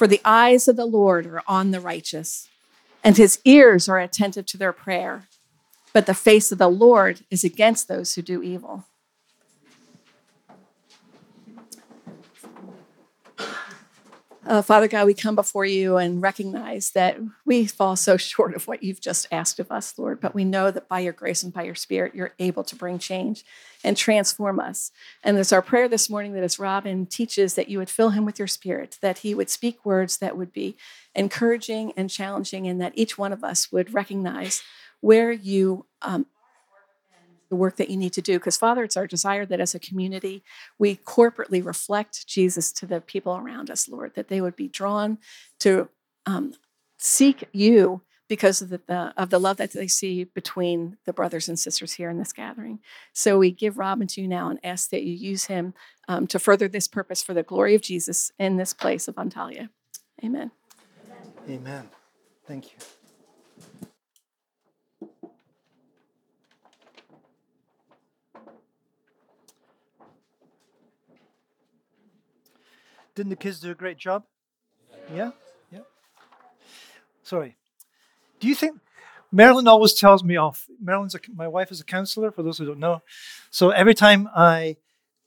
For the eyes of the Lord are on the righteous, and his ears are attentive to their prayer. But the face of the Lord is against those who do evil. Uh, Father God, we come before you and recognize that we fall so short of what you've just asked of us, Lord. But we know that by your grace and by your spirit, you're able to bring change and transform us. And it's our prayer this morning that as Robin teaches, that you would fill him with your spirit, that he would speak words that would be encouraging and challenging, and that each one of us would recognize where you um, the work that you need to do. Because, Father, it's our desire that as a community, we corporately reflect Jesus to the people around us, Lord, that they would be drawn to um, seek you because of the, the, of the love that they see between the brothers and sisters here in this gathering. So we give Robin to you now and ask that you use him um, to further this purpose for the glory of Jesus in this place of Antalya. Amen. Amen. Thank you. Didn't the kids do a great job? Yeah? Yeah. Sorry. Do you think Marilyn always tells me off? Marilyn's a, my wife is a counselor, for those who don't know. So every time I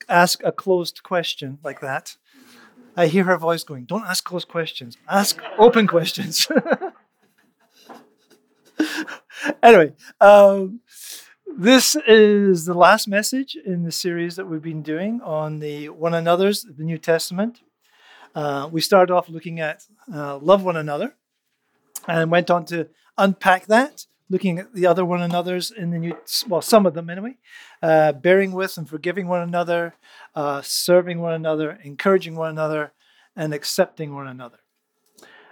ask a closed question like that, I hear her voice going, Don't ask closed questions, ask open questions. anyway, um, this is the last message in the series that we've been doing on the one another's, the New Testament. Uh, we started off looking at uh, love one another and went on to unpack that, looking at the other one another's in the new, well, some of them anyway, uh, bearing with and forgiving one another, uh, serving one another, encouraging one another, and accepting one another.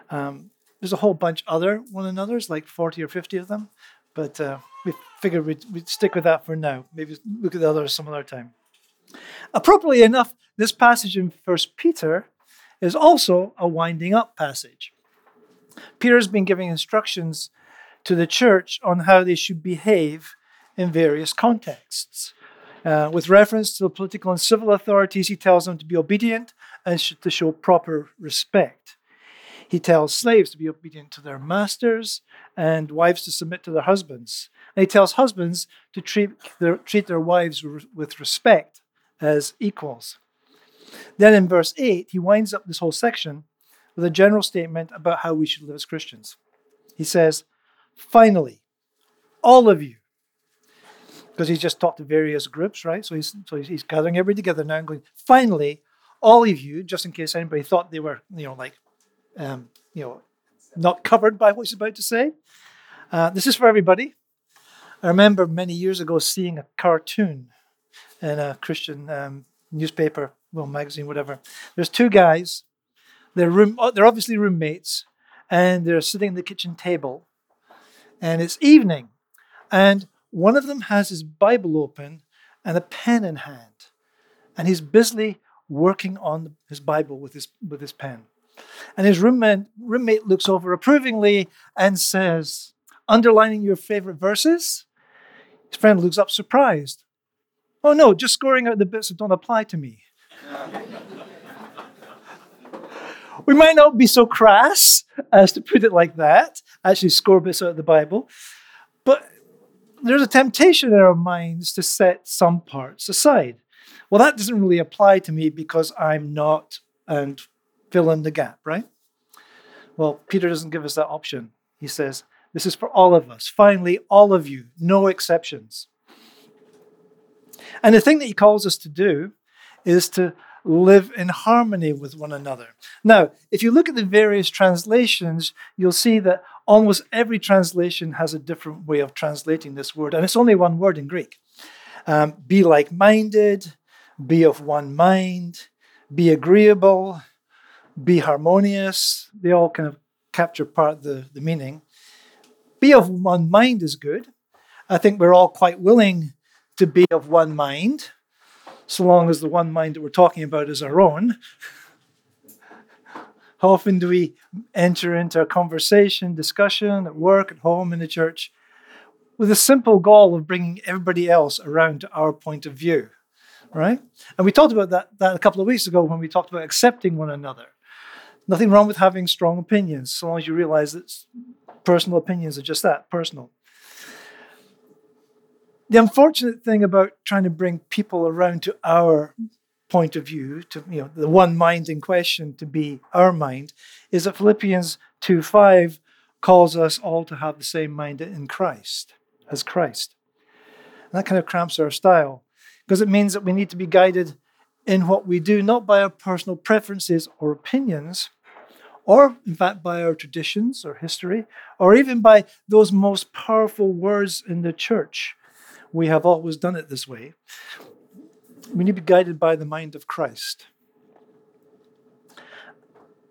Um, there's a whole bunch other one another's, like 40 or 50 of them, but uh, we figured we'd, we'd stick with that for now. Maybe look at the others some other time. Appropriately enough, this passage in First Peter is also a winding up passage. Peter's been giving instructions to the church on how they should behave in various contexts. Uh, with reference to the political and civil authorities, he tells them to be obedient and to show proper respect. He tells slaves to be obedient to their masters and wives to submit to their husbands. And he tells husbands to treat their, treat their wives with respect as equals. Then in verse 8, he winds up this whole section with a general statement about how we should live as Christians. He says, Finally, all of you, because he's just talked to various groups, right? So he's, so he's gathering everybody together now and going, Finally, all of you, just in case anybody thought they were, you know, like, um, you know, not covered by what he's about to say. Uh, this is for everybody. I remember many years ago seeing a cartoon in a Christian um, newspaper well, magazine, whatever. There's two guys. They're room. Oh, they're obviously roommates, and they're sitting at the kitchen table, and it's evening, and one of them has his Bible open and a pen in hand, and he's busily working on his Bible with his with his pen. And his roommate, roommate looks over approvingly and says, underlining your favorite verses. His friend looks up surprised. Oh no, just scoring out the bits that don't apply to me. We might not be so crass as to put it like that, actually score bits out of the Bible, but there's a temptation in our minds to set some parts aside. Well, that doesn't really apply to me because I'm not, and fill in the gap, right? Well, Peter doesn't give us that option. He says, This is for all of us. Finally, all of you, no exceptions. And the thing that he calls us to do is to live in harmony with one another. Now, if you look at the various translations, you'll see that almost every translation has a different way of translating this word, and it's only one word in Greek. Um, be like minded, be of one mind, be agreeable, be harmonious. They all kind of capture part of the, the meaning. Be of one mind is good. I think we're all quite willing to be of one mind, so long as the one mind that we're talking about is our own. How often do we enter into a conversation, discussion at work, at home, in the church, with a simple goal of bringing everybody else around to our point of view, right? And we talked about that, that a couple of weeks ago when we talked about accepting one another. Nothing wrong with having strong opinions, so long as you realize that personal opinions are just that personal. The unfortunate thing about trying to bring people around to our point of view, to you know, the one mind in question to be our mind, is that Philippians 2 5 calls us all to have the same mind in Christ, as Christ. And that kind of cramps our style because it means that we need to be guided in what we do, not by our personal preferences or opinions, or in fact by our traditions or history, or even by those most powerful words in the church. We have always done it this way. We need to be guided by the mind of Christ.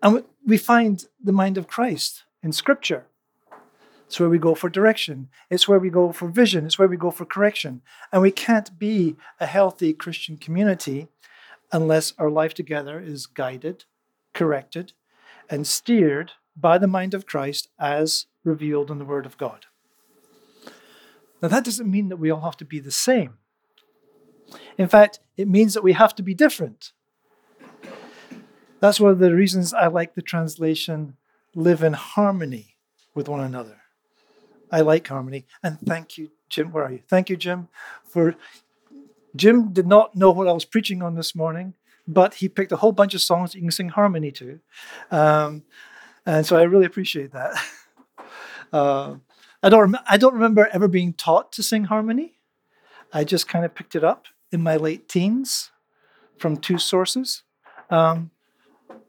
And we find the mind of Christ in Scripture. It's where we go for direction. It's where we go for vision. It's where we go for correction. And we can't be a healthy Christian community unless our life together is guided, corrected, and steered by the mind of Christ as revealed in the Word of God. Now, that doesn't mean that we all have to be the same. In fact, it means that we have to be different. That's one of the reasons I like the translation live in harmony with one another. I like harmony. And thank you, Jim. Where are you? Thank you, Jim, for. Jim did not know what I was preaching on this morning, but he picked a whole bunch of songs that you can sing harmony to. Um, and so I really appreciate that. Uh, I don't, I don't remember ever being taught to sing harmony. I just kind of picked it up in my late teens from two sources. Um,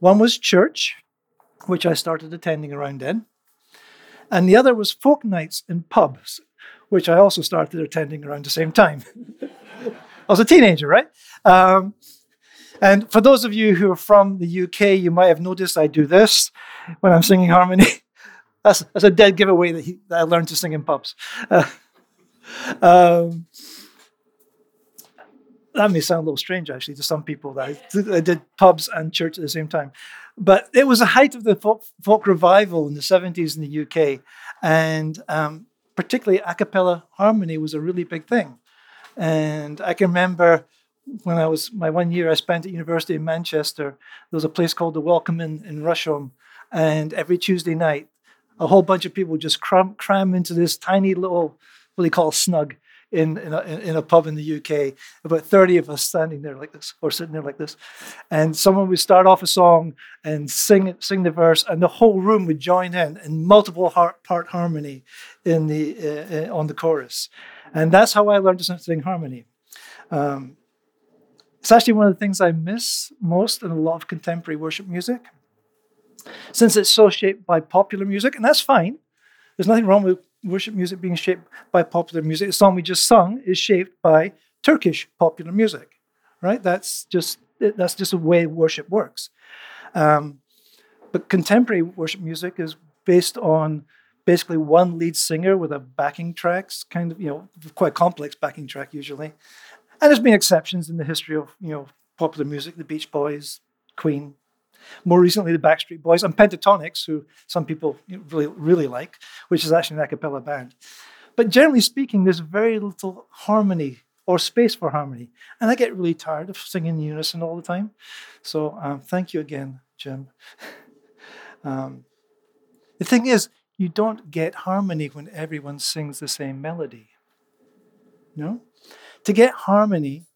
one was church, which I started attending around then, and the other was folk nights in pubs, which I also started attending around the same time. I was a teenager, right? Um, and for those of you who are from the UK, you might have noticed I do this when I'm singing harmony. that's, that's a dead giveaway that, he, that I learned to sing in pubs. Uh, um, that may sound a little strange actually to some people that I, I, did pubs and church at the same time. But it was the height of the folk, folk revival in the 70s in the UK. And um, particularly a cappella harmony was a really big thing. And I can remember when I was, my one year I spent at University in Manchester, there was a place called the Welcome Inn in Rusholme. And every Tuesday night, a whole bunch of people just cram, cram into this tiny little, what they call snug in in a, in a pub in the UK. About thirty of us standing there like this, or sitting there like this, and someone would start off a song and sing sing the verse, and the whole room would join in in multiple part, part harmony in the uh, uh, on the chorus, and that's how I learned to sing harmony. Um, it's actually one of the things I miss most in a lot of contemporary worship music, since it's so shaped by popular music, and that's fine. There's nothing wrong with worship music being shaped by popular music. The song we just sung is shaped by Turkish popular music, right? That's just that's just the way worship works. Um, but contemporary worship music is based on basically one lead singer with a backing tracks, kind of you know quite complex backing track usually. And there's been exceptions in the history of you know popular music, the Beach Boys, Queen, more recently, the Backstreet Boys and Pentatonix, who some people really, really like, which is actually an a cappella band. But generally speaking, there's very little harmony or space for harmony. And I get really tired of singing in unison all the time. So um, thank you again, Jim. um, the thing is, you don't get harmony when everyone sings the same melody. No? To get harmony,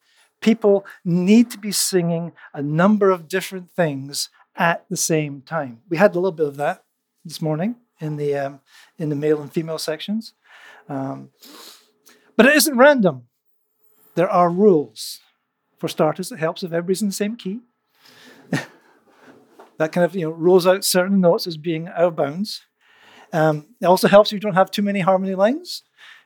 people need to be singing a number of different things at the same time. We had a little bit of that this morning in the um, in the male and female sections, um, but it isn't random. There are rules. For starters, it helps if everybody's in the same key. that kind of you know rules out certain notes as being out of bounds. Um, it also helps if you don't have too many harmony lines,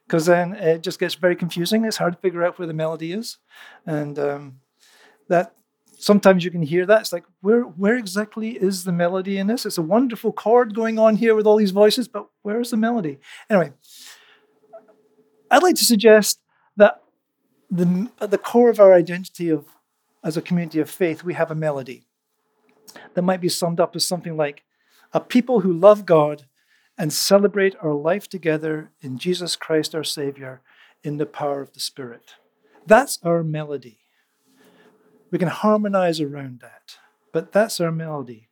because then it just gets very confusing. It's hard to figure out where the melody is, and um, that sometimes you can hear that. It's like, where, where exactly is the melody in this? It's a wonderful chord going on here with all these voices, but where's the melody? Anyway, I'd like to suggest that the, at the core of our identity of, as a community of faith, we have a melody that might be summed up as something like a people who love God and celebrate our life together in Jesus Christ our Savior in the power of the Spirit. That's our melody. We can harmonize around that, but that's our melody.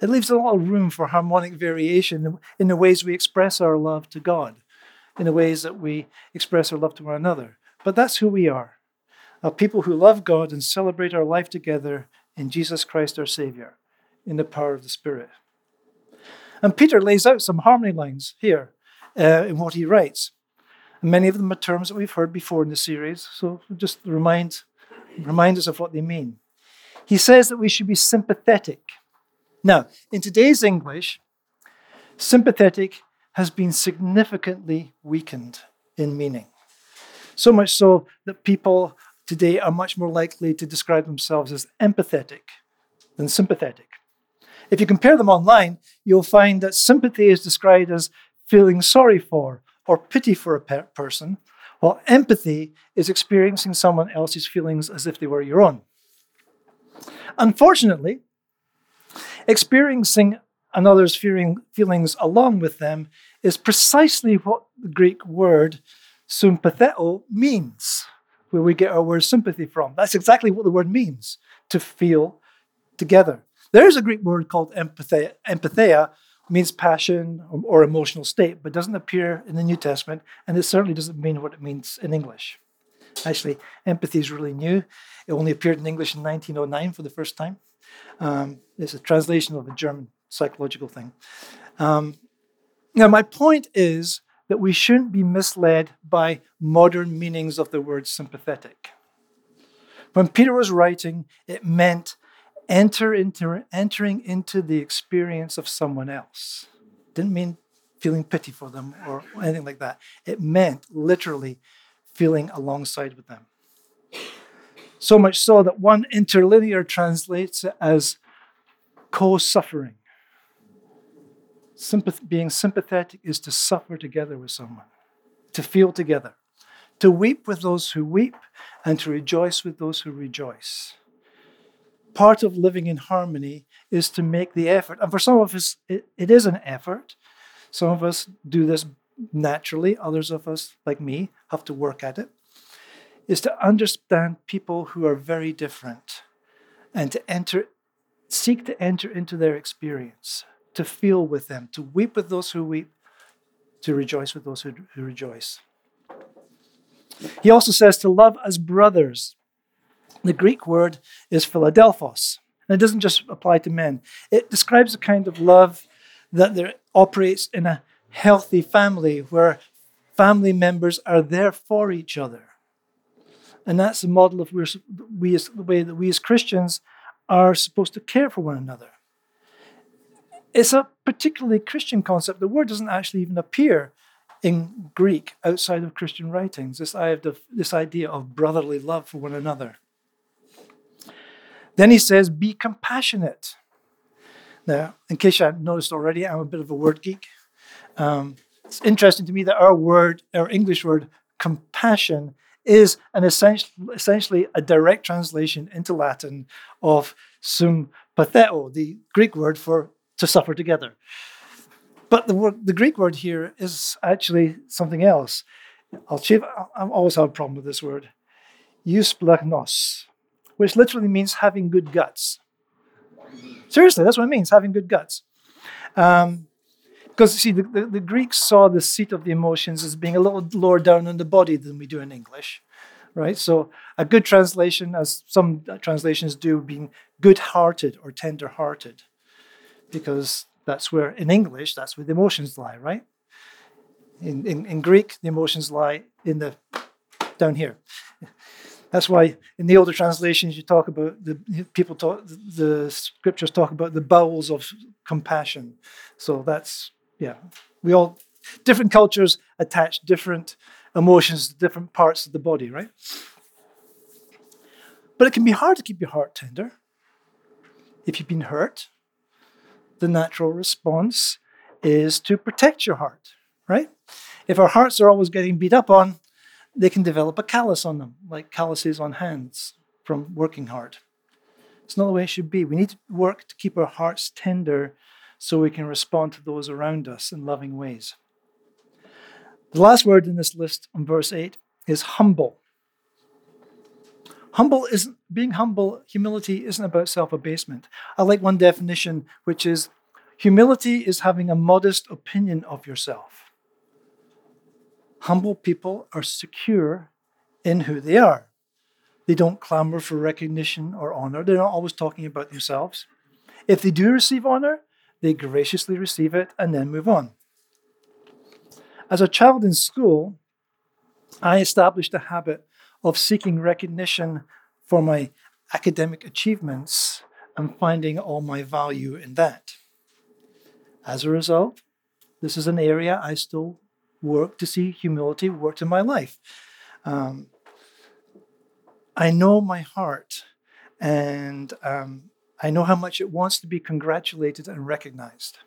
It leaves a lot of room for harmonic variation in the ways we express our love to God, in the ways that we express our love to one another. But that's who we are a people who love God and celebrate our life together in Jesus Christ our Savior, in the power of the Spirit. And Peter lays out some harmony lines here uh, in what he writes. Many of them are terms that we've heard before in the series, so just remind, remind us of what they mean. He says that we should be sympathetic. Now, in today's English, sympathetic has been significantly weakened in meaning. So much so that people today are much more likely to describe themselves as empathetic than sympathetic. If you compare them online, you'll find that sympathy is described as feeling sorry for or pity for a per- person, while empathy is experiencing someone else's feelings as if they were your own. Unfortunately, experiencing another's feeling, feelings along with them is precisely what the Greek word sympatheo means, where we get our word sympathy from. That's exactly what the word means to feel together. There's a Greek word called empathia, empatheia means passion or, emotional state, but doesn't appear in the New Testament, and it certainly doesn't mean what it means in English. Actually, empathy is really new. It only appeared in English in 1909 for the first time. Um, it's a translation of a German psychological thing. Um, now, my point is that we shouldn't be misled by modern meanings of the word sympathetic. When Peter was writing, it meant enter into entering into the experience of someone else. Didn't mean feeling pity for them or anything like that. It meant literally feeling alongside with them. So much so that one interlinear translates it as co-suffering. Sympath- being sympathetic is to suffer together with someone, to feel together, to weep with those who weep, and to rejoice with those who rejoice part of living in harmony is to make the effort. And for some of us, it, it is an effort. Some of us do this naturally, others of us, like me, have to work at it. Is to understand people who are very different and to enter, seek to enter into their experience, to feel with them, to weep with those who weep, to rejoice with those who, who rejoice. He also says to love as brothers. The Greek word is Philadelphos. And it doesn't just apply to men, it describes a kind of love that there operates in a healthy family where family members are there for each other. And that's the model of we as, the way that we as Christians are supposed to care for one another. It's a particularly Christian concept. The word doesn't actually even appear in Greek outside of Christian writings. This idea of brotherly love for one another. Then he says, be compassionate. Now, in case you haven't noticed already, I'm a bit of a word geek. Um, it's interesting to me that our word, our English word, compassion, is an essential, essentially a direct translation into Latin of sympatheo, the Greek word for to suffer together. But the word, the Greek word here is actually something else. I'll chief, I always have a problem with this word. Eusplagnos which literally means having good guts. Seriously, that's what it means, having good guts. Um, because see, the, the, the, Greeks saw the seat of the emotions as being a little lower down in the body than we do in English, right? So a good translation, as some translations do, being good-hearted or tender-hearted, because that's where in English that's where the emotions lie, right? In, in, in Greek, the emotions lie in the down here. That's why in the older translations you talk about the people talk the scriptures talk about the bowels of compassion. So that's yeah. We all different cultures attach different emotions to different parts of the body, right? But it can be hard to keep your heart tender. If you've been hurt, the natural response is to protect your heart, right? If our hearts are always getting beat up on, they can develop a callus on them, like calluses on hands from working hard. It's not the way it should be. We need to work to keep our hearts tender so we can respond to those around us in loving ways. The last word in this list on verse 8 is humble. Humble isn't being humble, humility isn't about self abasement. I like one definition, which is humility is having a modest opinion of yourself. Humble people are secure in who they are. They don't clamor for recognition or honor. They're not always talking about themselves. If they do receive honor, they graciously receive it and then move on. As a child in school, I established a habit of seeking recognition for my academic achievements and finding all my value in that. As a result, this is an area I still work to see humility worked in my life. Um, I know my heart and um, I know how much it wants to be congratulated and recognized.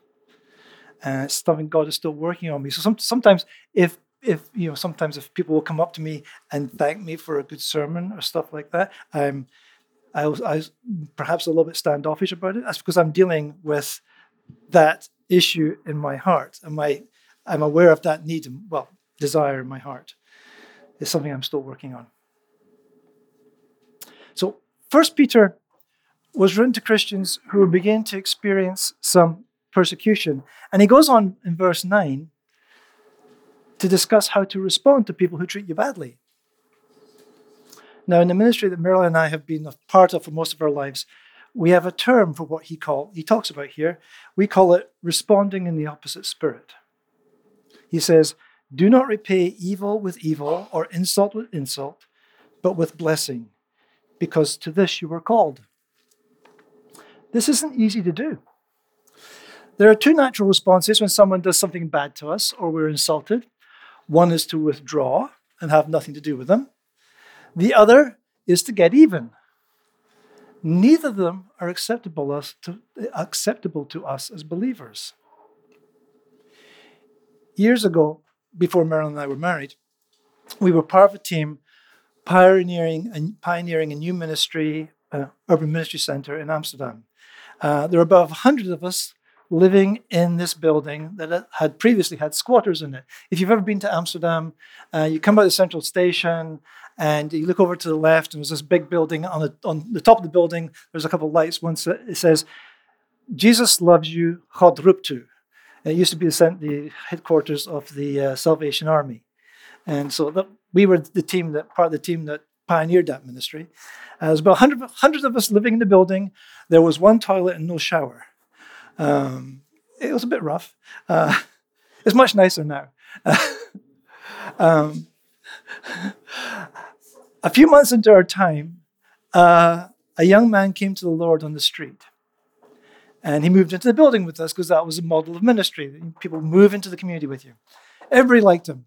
And it's something God is still working on me. So some, sometimes if if you know sometimes if people will come up to me and thank me for a good sermon or stuff like that, I'm I was, I was perhaps a little bit standoffish about it. That's because I'm dealing with that issue in my heart, and my I'm aware of that need, well, desire in my heart. It's something I'm still working on. So, First Peter was written to Christians who were beginning to experience some persecution, and he goes on in verse nine to discuss how to respond to people who treat you badly. Now, in the ministry that Marilyn and I have been a part of for most of our lives, we have a term for what he call he talks about here. We call it responding in the opposite spirit. He says, "Do not repay evil with evil or insult with insult, but with blessing, because to this you were called." This isn't easy to do. There are two natural responses when someone does something bad to us or we're insulted. One is to withdraw and have nothing to do with them. The other is to get even. Neither of them are acceptable, us to, acceptable to us as believers. Years ago, before Marilyn and I were married, we were part of a team pioneering a, pioneering a new ministry, uh, urban ministry center in Amsterdam. Uh, there were about 100 of us living in this building that had previously had squatters in it. If you've ever been to Amsterdam, uh, you come by the central station and you look over to the left, and there's this big building. On the, on the top of the building, there's a couple of lights. One it says, Jesus loves you, God roept u. It used to be the, headquarters of the uh, Salvation Army. And so we were the team that part of the team that pioneered that ministry. Uh, there was about 100, 100 of us living in the building. There was one toilet and no shower. Um, it was a bit rough. Uh, it's much nicer now. um, a few months into our time, uh, a young man came to the Lord on the street. And he moved into the building with us because that was a model of ministry. People move into the community with you. Everybody liked him.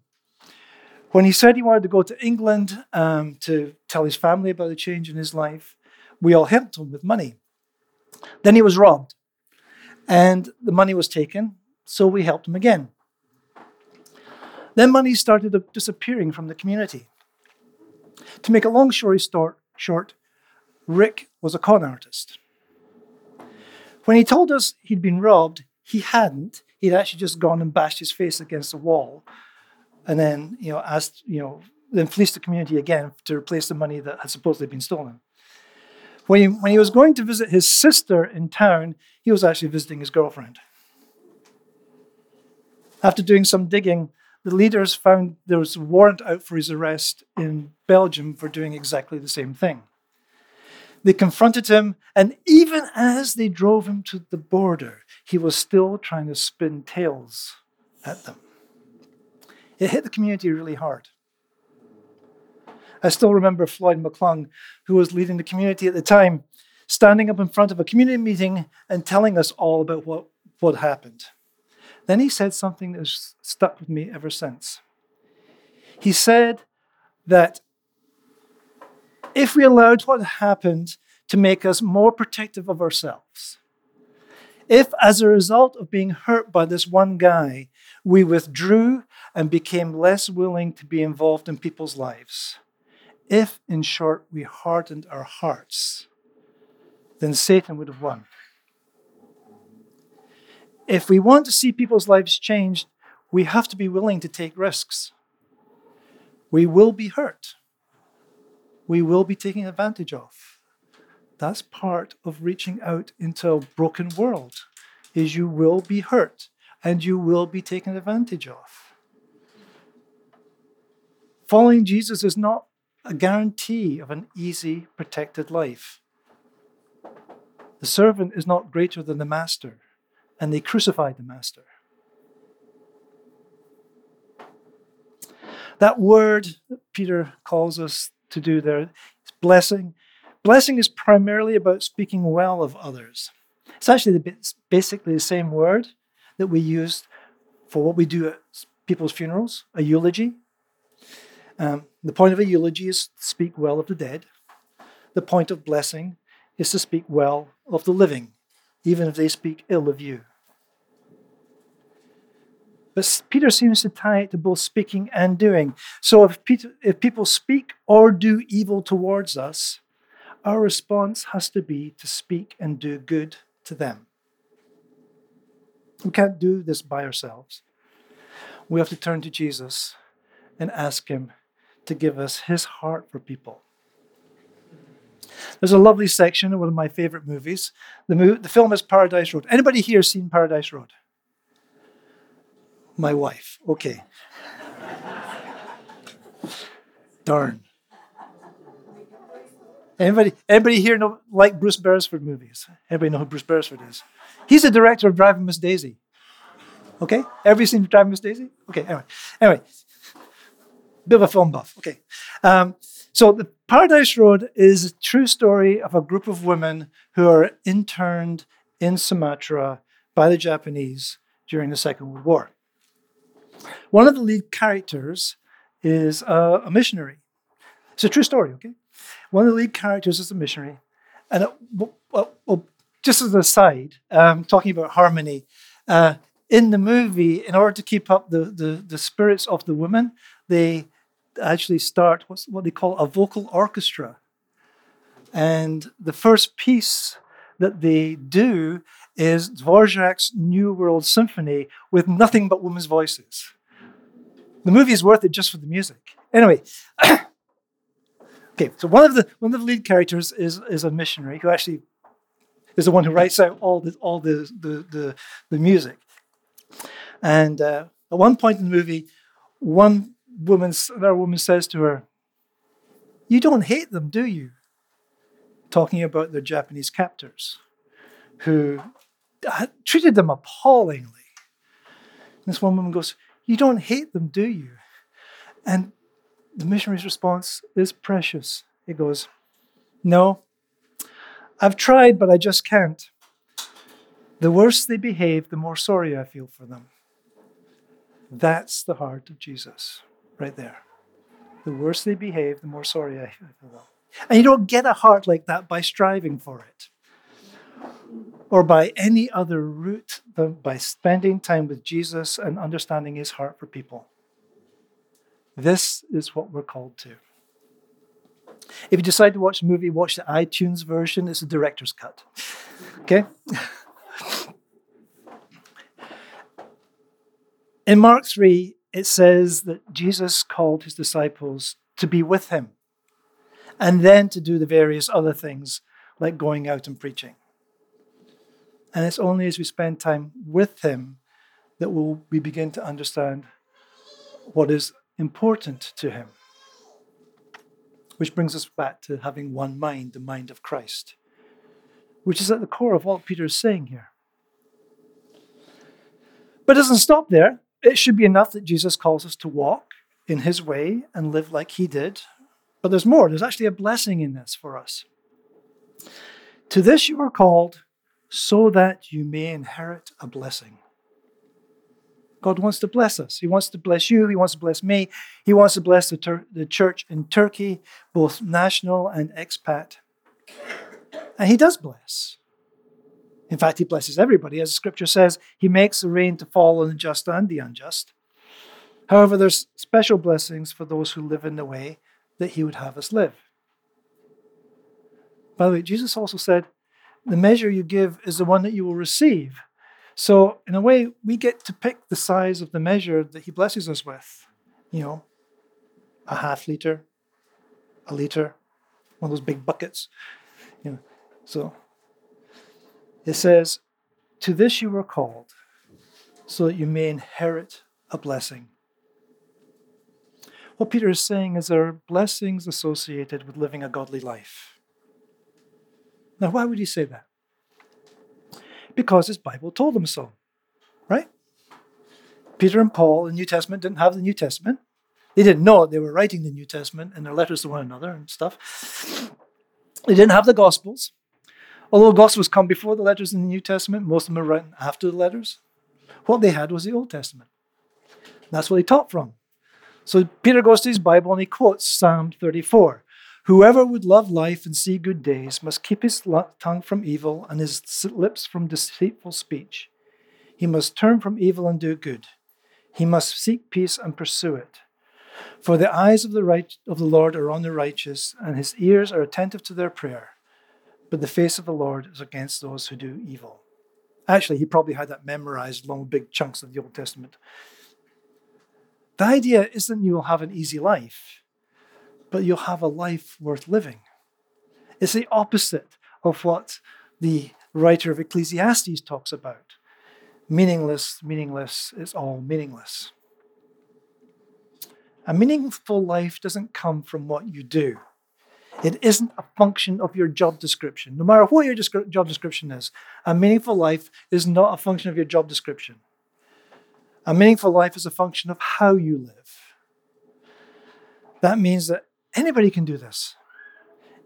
When he said he wanted to go to England um, to tell his family about the change in his life, we all helped him with money. Then he was robbed and the money was taken, so we helped him again. Then money started disappearing from the community. To make a long story short, Rick was a con artist. When he told us he'd been robbed, he hadn't. He'd actually just gone and bashed his face against the wall and then, you know, asked, you know, then fleeced the community again to replace the money that had supposedly been stolen. When he, when he was going to visit his sister in town, he was actually visiting his girlfriend. After doing some digging, the leaders found there was a warrant out for his arrest in Belgium for doing exactly the same thing. They confronted him, and even as they drove him to the border, he was still trying to spin tales at them. It hit the community really hard. I still remember Floyd McClung, who was leading the community at the time, standing up in front of a community meeting and telling us all about what, what happened. Then he said something that has stuck with me ever since. He said that if we allowed what happened to make us more protective of ourselves, if as a result of being hurt by this one guy, we withdrew and became less willing to be involved in people's lives, if, in short, we hardened our hearts, then Satan would have won. If we want to see people's lives changed, we have to be willing to take risks. We will be hurt. We will be taking advantage of. That's part of reaching out into a broken world is you will be hurt and you will be taken advantage of. Following Jesus is not a guarantee of an easy, protected life. The servant is not greater than the master, and they crucified the master. That word that Peter calls us to do there is blessing. Blessing is primarily about speaking well of others. It's actually the basically the same word that we use for what we do at people's funerals, a eulogy. Um, the point of a eulogy is to speak well of the dead. The point of blessing is to speak well of the living, even if they speak ill of you. But Peter seems to tie it to both speaking and doing. So if, Peter, if people speak or do evil towards us, our response has to be to speak and do good to them. We can't do this by ourselves. We have to turn to Jesus and ask Him to give us His heart for people. There's a lovely section in one of my favorite movies. The, movie, the film is Paradise Road. Anybody here seen Paradise Road? My wife. Okay. Darn. Anybody, anybody here know like Bruce Beresford movies? Everybody know who Bruce Beresford is? He's the director of Driving Miss Daisy. Okay, everybody seen Driving Miss Daisy? Okay, anyway, anyway, bit of a film buff. Okay, um, so the Paradise Road is a true story of a group of women who are interned in Sumatra by the Japanese during the Second World War. One of the lead characters is a, a missionary. It's a true story. Okay, one of the lead characters is a missionary. And it, well, well, just as an aside, um, talking about harmony, uh, in the movie, in order to keep up the, the, the spirits of the women, they actually start what's, what they call a vocal orchestra. And the first piece that they do is Dvorak's New World Symphony with nothing but women's voices. The movie is worth it just for the music. Anyway, Okay, so one of the one of the lead characters is is a missionary who actually is the one who writes out all the all the the the, the music. And uh, at one point in the movie, one woman another woman says to her, "You don't hate them, do you?" Talking about their Japanese captors, who Uh, treated them appallingly. And this one woman goes, "You don't hate them, do you?" And the missionary's response is precious. He goes, No, I've tried, but I just can't. The worse they behave, the more sorry I feel for them. That's the heart of Jesus, right there. The worse they behave, the more sorry I feel for them. And you don't get a heart like that by striving for it or by any other route than by spending time with Jesus and understanding his heart for people. This is what we're called to. If you decide to watch the movie, watch the iTunes version. It's a director's cut. Okay? In Mark 3, it says that Jesus called his disciples to be with him and then to do the various other things like going out and preaching. And it's only as we spend time with him that we'll, we begin to understand what is important to him. Which brings us back to having one mind, the mind of Christ, which is at the core of what Peter is saying here. But it doesn't stop there. It should be enough that Jesus calls us to walk in his way and live like he did. But there's more. There's actually a blessing in this for us. To this you are called so that you may inherit a blessing. God wants to bless us. He wants to bless you. He wants to bless me. He wants to bless the, Tur- the church in Turkey, both national and expat. And He does bless. In fact, He blesses everybody. As the scripture says, He makes the rain to fall on the just and the unjust. However, there's special blessings for those who live in the way that He would have us live. By the way, Jesus also said, The measure you give is the one that you will receive. So, in a way, we get to pick the size of the measure that He blesses us with. You know, a half liter, a liter, one of those big buckets. You know, so it says, To this you were called, so that you may inherit a blessing. What Peter is saying is there are blessings associated with living a godly life. Now, why would he say that? Because his Bible told him so, right? Peter and Paul in the New Testament didn't have the New Testament. They didn't know. They were writing the New Testament in their letters to one another and stuff. They didn't have the Gospels. Although Gospels come before the letters in the New Testament, most of them are written after the letters. What they had was the Old Testament. That's what they taught from. So Peter goes to his Bible and he quotes Psalm 34 Whoever would love life and see good days must keep his tongue from evil and his lips from deceitful speech. He must turn from evil and do good. He must seek peace and pursue it. For the eyes of the right of the Lord are on the righteous, and his ears are attentive to their prayer. But the face of the Lord is against those who do evil. Actually, he probably had that memorized with big chunks of the Old Testament. The idea isn't you'll have an easy life but you'll have a life worth living. It's the opposite of what the writer of Ecclesiastes talks about. Meaningless, meaningless, it's all meaningless. A meaningful life doesn't come from what you do. It isn't a function of your job description. No matter what your job description is, a meaningful life is not a function of your job description. A meaningful life is a function of how you live. That means that Anybody can do this,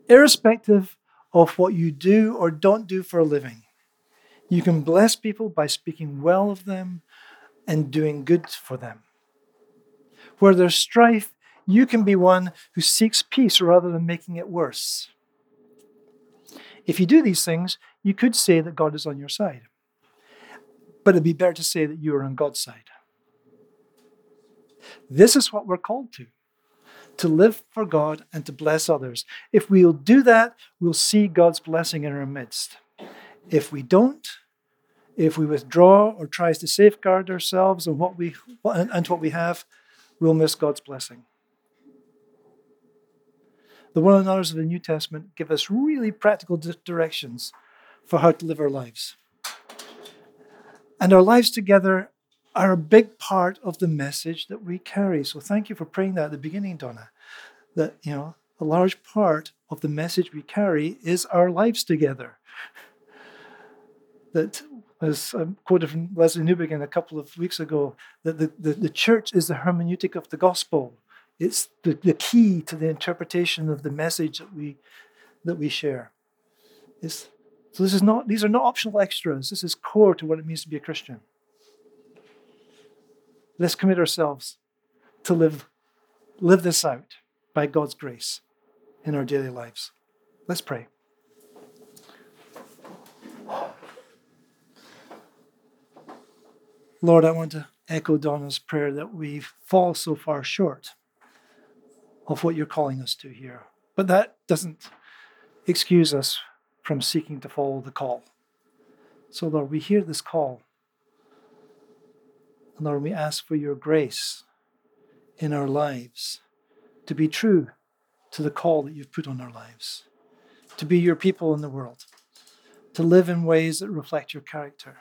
irrespective of what you do or don't do for a living. You can bless people by speaking well of them and doing good for them. Where there's strife, you can be one who seeks peace rather than making it worse. If you do these things, you could say that God is on your side. But it'd be better to say that you are on God's side. This is what we're called to to live for God and to bless others. If we'll do that, we'll see God's blessing in our midst. If we don't, if we withdraw or tries to safeguard ourselves and what we and what we have, we'll miss God's blessing. The one another's of the New Testament give us really practical directions for how to live our lives. And our lives together are a big part of the message that we carry. So thank you for praying that at the beginning, Donna. That, you know, a large part of the message we carry is our lives together. That, as I quoted from Lesslie Newbigin a couple of weeks ago, that the, the, the church is the hermeneutic of the gospel. It's the, the key to the interpretation of the message that we that we share. It's, so this is not these are not optional extras. This is core to what it means to be a Christian. Let's commit ourselves to live, live this out by God's grace in our daily lives. Let's pray. Lord, I want to echo Donna's prayer that we fall so far short of what you're calling us to here. But that doesn't excuse us from seeking to follow the call. So, Lord, we hear this call and Lord, we ask for your grace in our lives to be true to the call that you've put on our lives, to be your people in the world, to live in ways that reflect your character,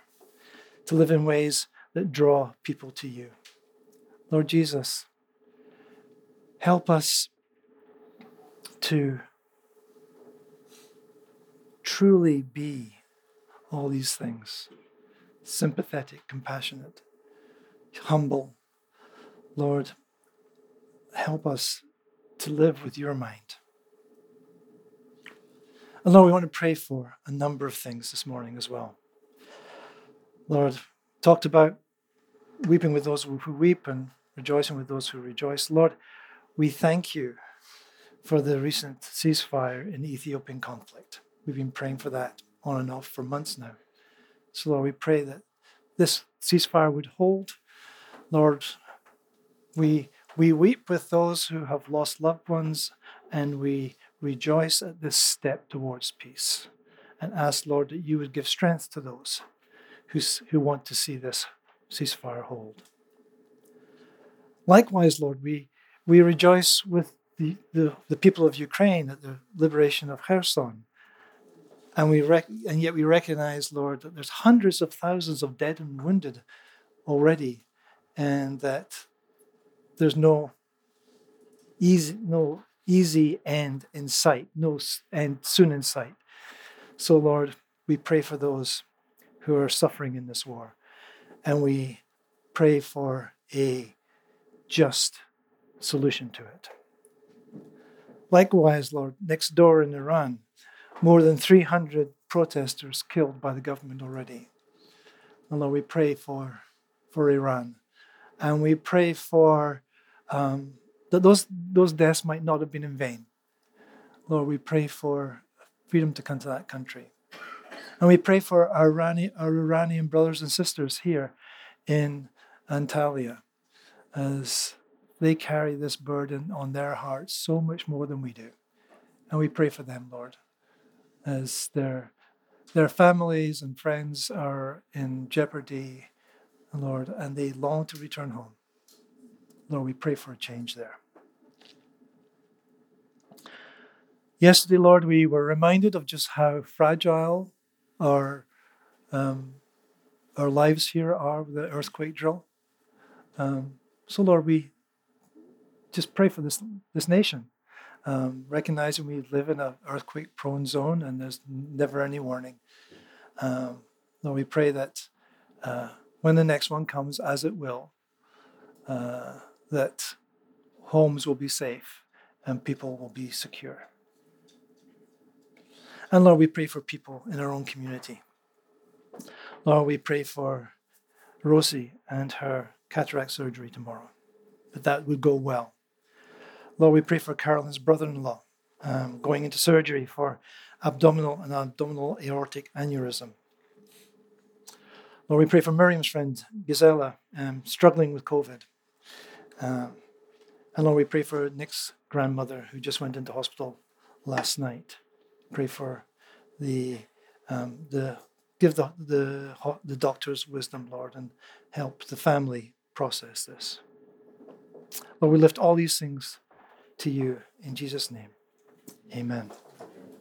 to live in ways that draw people to you. Lord Jesus, help us to truly be all these things sympathetic, compassionate, humble. Lord, help us to live with your mind. And Lord, we want to pray for a number of things this morning as well. Lord, talked about weeping with those who weep and rejoicing with those who rejoice. Lord, we thank you for the recent ceasefire in Ethiopian conflict. We've been praying for that on and off for months now. So, Lord, we pray that this ceasefire would hold. Lord, we, we weep with those who have lost loved ones and we rejoice at this step towards peace and ask, Lord, that you would give strength to those who, who want to see this ceasefire hold. Likewise, Lord, we, we rejoice with the, the, the people of Ukraine at the liberation of Kherson. And, we rec- and yet we recognize, Lord, that there's hundreds of thousands of dead and wounded already, and that there's no easy, no easy end in sight, no end soon in sight. So, Lord, we pray for those who are suffering in this war, and we pray for a just solution to it. Likewise, Lord, next door in Iran, more than 300 protesters killed by the government already. And Lord, we pray for, for Iran. And we pray for um, that those, those deaths might not have been in vain. Lord, we pray for freedom to come to that country. And we pray for our, our Iranian brothers and sisters here in Antalya as they carry this burden on their hearts so much more than we do. And we pray for them, Lord, as their, their families and friends are in jeopardy, Lord, and they long to return home. Lord, we pray for a change there. Yesterday, Lord, we were reminded of just how fragile our um, our lives here are with the earthquake drill. Um, so, Lord, we just pray for this this nation, um, recognizing we live in an earthquake-prone zone and there's never any warning. Um, Lord, we pray that uh, when the next one comes, as it will, uh, that homes will be safe and people will be secure. And Lord, we pray for people in our own community. Lord, we pray for Rosie and her cataract surgery tomorrow, that that would go well. Lord, we pray for Carolyn's brother in law um, going into surgery for abdominal and abdominal aortic aneurysm. Lord, we pray for Miriam's friend, Gisela, um, struggling with COVID. Um, and Lord, we pray for Nick's grandmother who just went into hospital last night. Pray for the um, the give the, the the doctors wisdom, Lord, and help the family process this. Lord, we lift all these things to you in Jesus' name. Amen.